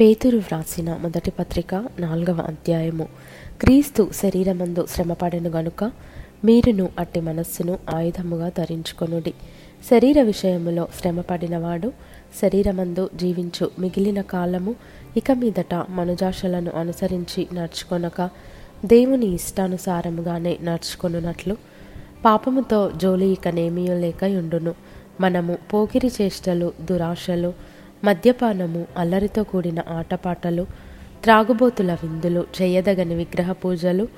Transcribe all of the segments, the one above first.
పేతురు వ్రాసిన మొదటి పత్రిక నాలుగవ అధ్యాయము. క్రీస్తు శరీరమందు శ్రమపడను గనుక మీరును అట్టి మనస్సును ఆయుధముగా ధరించుకొనుడి. శరీర విషయములో శ్రమపడినవాడు శరీరమందు జీవించు మిగిలిన కాలము ఇక మీదట మనుజాషలను అనుసరించి నడుచుకొనక దేవుని ఇష్టానుసారముగానే నడుచుకొనున్నట్లు పాపముతో జోలి ఇక నేమియో లేక ఉండును మనము పోకిరి చేష్టలు దురాశలు మద్యపానము అల్లరితో కూడిన ఆటపాటలు త్రాగుబోతుల విందులు చేయదగని విగ్రహ పూజలు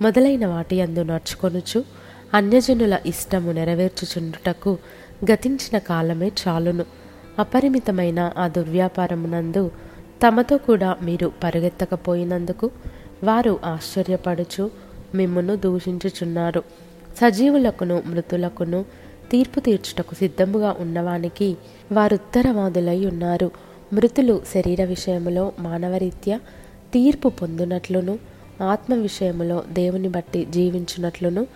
మొదలైన వాటి అందు నడుచుకొనుచు అన్యజనుల ఇష్టము నెరవేర్చుచుండుటకు గతించిన కాలమే చాలును. అపరిమితమైన ఆ దుర్వ్యాపారమునందు తమతో కూడా మీరు పరిగెత్తకపోయినందుకు వారు ఆశ్చర్యపడుచు మిమ్మును దూషించుచున్నారు. సజీవులకును మృతులకును తీర్పు తీర్చుటకు సిద్ధముగా ఉన్నవానికి వారుత్తరవాదులై ఉన్నారు. మృతులు శరీర విషయములో మానవరీత్యా తీర్పు పొందునట్లును ఆత్మ విషయములో దేవుని బట్టి జీవించునట్లును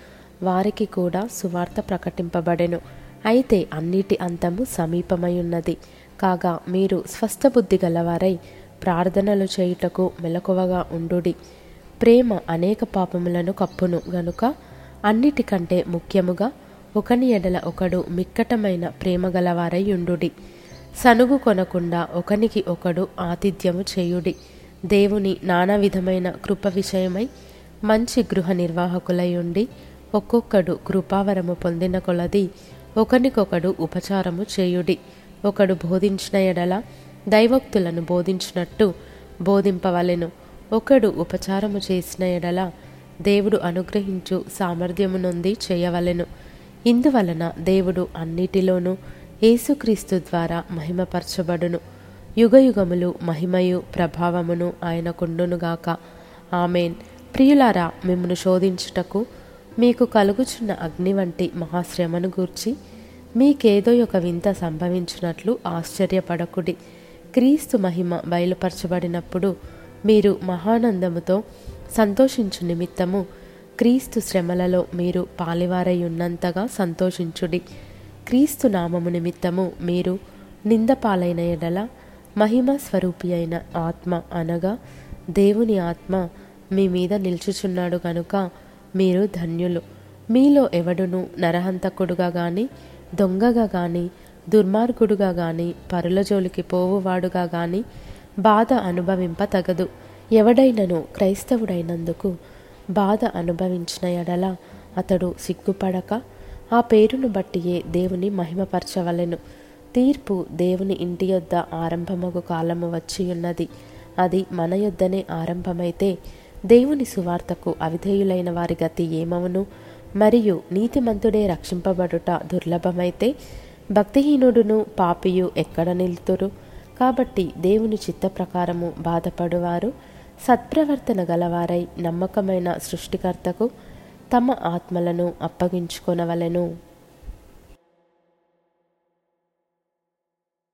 వారికి కూడా సువార్త ప్రకటింపబడెను. అయితే అన్నిటి అంతము సమీపమై ఉన్నది కాగా మీరు స్వస్థ బుద్ధి గలవారై ప్రార్థనలు చేయుటకు మెలకువగా ఉండుడి. ప్రేమ అనేక పాపములను కప్పును గనుక అన్నిటికంటే ముఖ్యముగా ఒకని ఎడల ఒకడు మిక్కటమైన ప్రేమ గలవారై సనుగు కొనకుండా ఒకనికి ఒకడు ఆతిథ్యము చేయుడి. దేవుని నానా విధమైన కృప విషయమై మంచి గృహ నిర్వాహకులై ఉండి ఒక్కొక్కడు కృపావరము పొందిన కొలది ఒకనికొకడు ఉపచారము చేయుడి. ఒకడు బోధించిన ఎడల దైవోక్తులను బోధించినట్టు బోధింపవలెను. ఒకడు ఉపచారము చేసిన ఎడల దేవుడు అనుగ్రహించు సామర్థ్యము నొంది చేయవలెను. ఇందువలన దేవుడు అన్నిటిలోనూ యేసుక్రీస్తు ద్వారా మహిమపరచబడును. యుగయుగములు మహిమయు ప్రభావమును ఆయనకుండునుగాక ఆమెన్. ప్రియులారా మిమ్మను శోధించుటకు మీకు కలుగుచున్న అగ్ని వంటి మహాశ్రమను గూర్చి మీకేదో ఒక వింత సంభవించినట్లు ఆశ్చర్యపడకుడి. క్రీస్తు మహిమ బయలుపరచబడినప్పుడు మీరు మహానందముతో సంతోషించు నిమిత్తము క్రీస్తు శ్రమలలో మీరు పాలివారై ఉన్నంతగా సంతోషించుడి. క్రీస్తు నామము నిమిత్తము మీరు నిందపాలైన ఎడల మహిమ స్వరూపి అయిన ఆత్మ అనగా దేవుని ఆత్మ మీ మీద నిల్చుచున్నాడు కనుక మీరు ధన్యులు. మీలో ఎవడును నరహంతకుడుగా గాని దొంగగా గాని దుర్మార్గుడుగా గాని పరుల జోలికి పోవువాడుగా గాని బాధ అనుభవింప తగదు. ఎవడైనను క్రైస్తవుడైనందుకు బాధ అనుభవించిన ఎడల అతడు సిగ్గుపడక ఆ పేరును బట్టియే దేవుని మహిమపరచవలెను. తీర్పు దేవుని ఇంటి యొద్ద ఆరంభమగు కాలము వచ్చి ఉన్నది. అది మన యొద్దనే ఆరంభమైతే దేవుని సువార్తకు అవిధేయులైన వారి గతి ఏమవును? మరియు నీతిమంతుడే రక్షింపబడుట దుర్లభమైతే భక్తిహీనుడును పాపియు ఎక్కడ నిలుతురు? కాబట్టి దేవుని చిత్త ప్రకారము బాధపడువారు సత్ప్రవర్తన గలవారై నమ్మకమైన సృష్టికర్తకు తమ ఆత్మలను అప్పగించుకొనవలెను.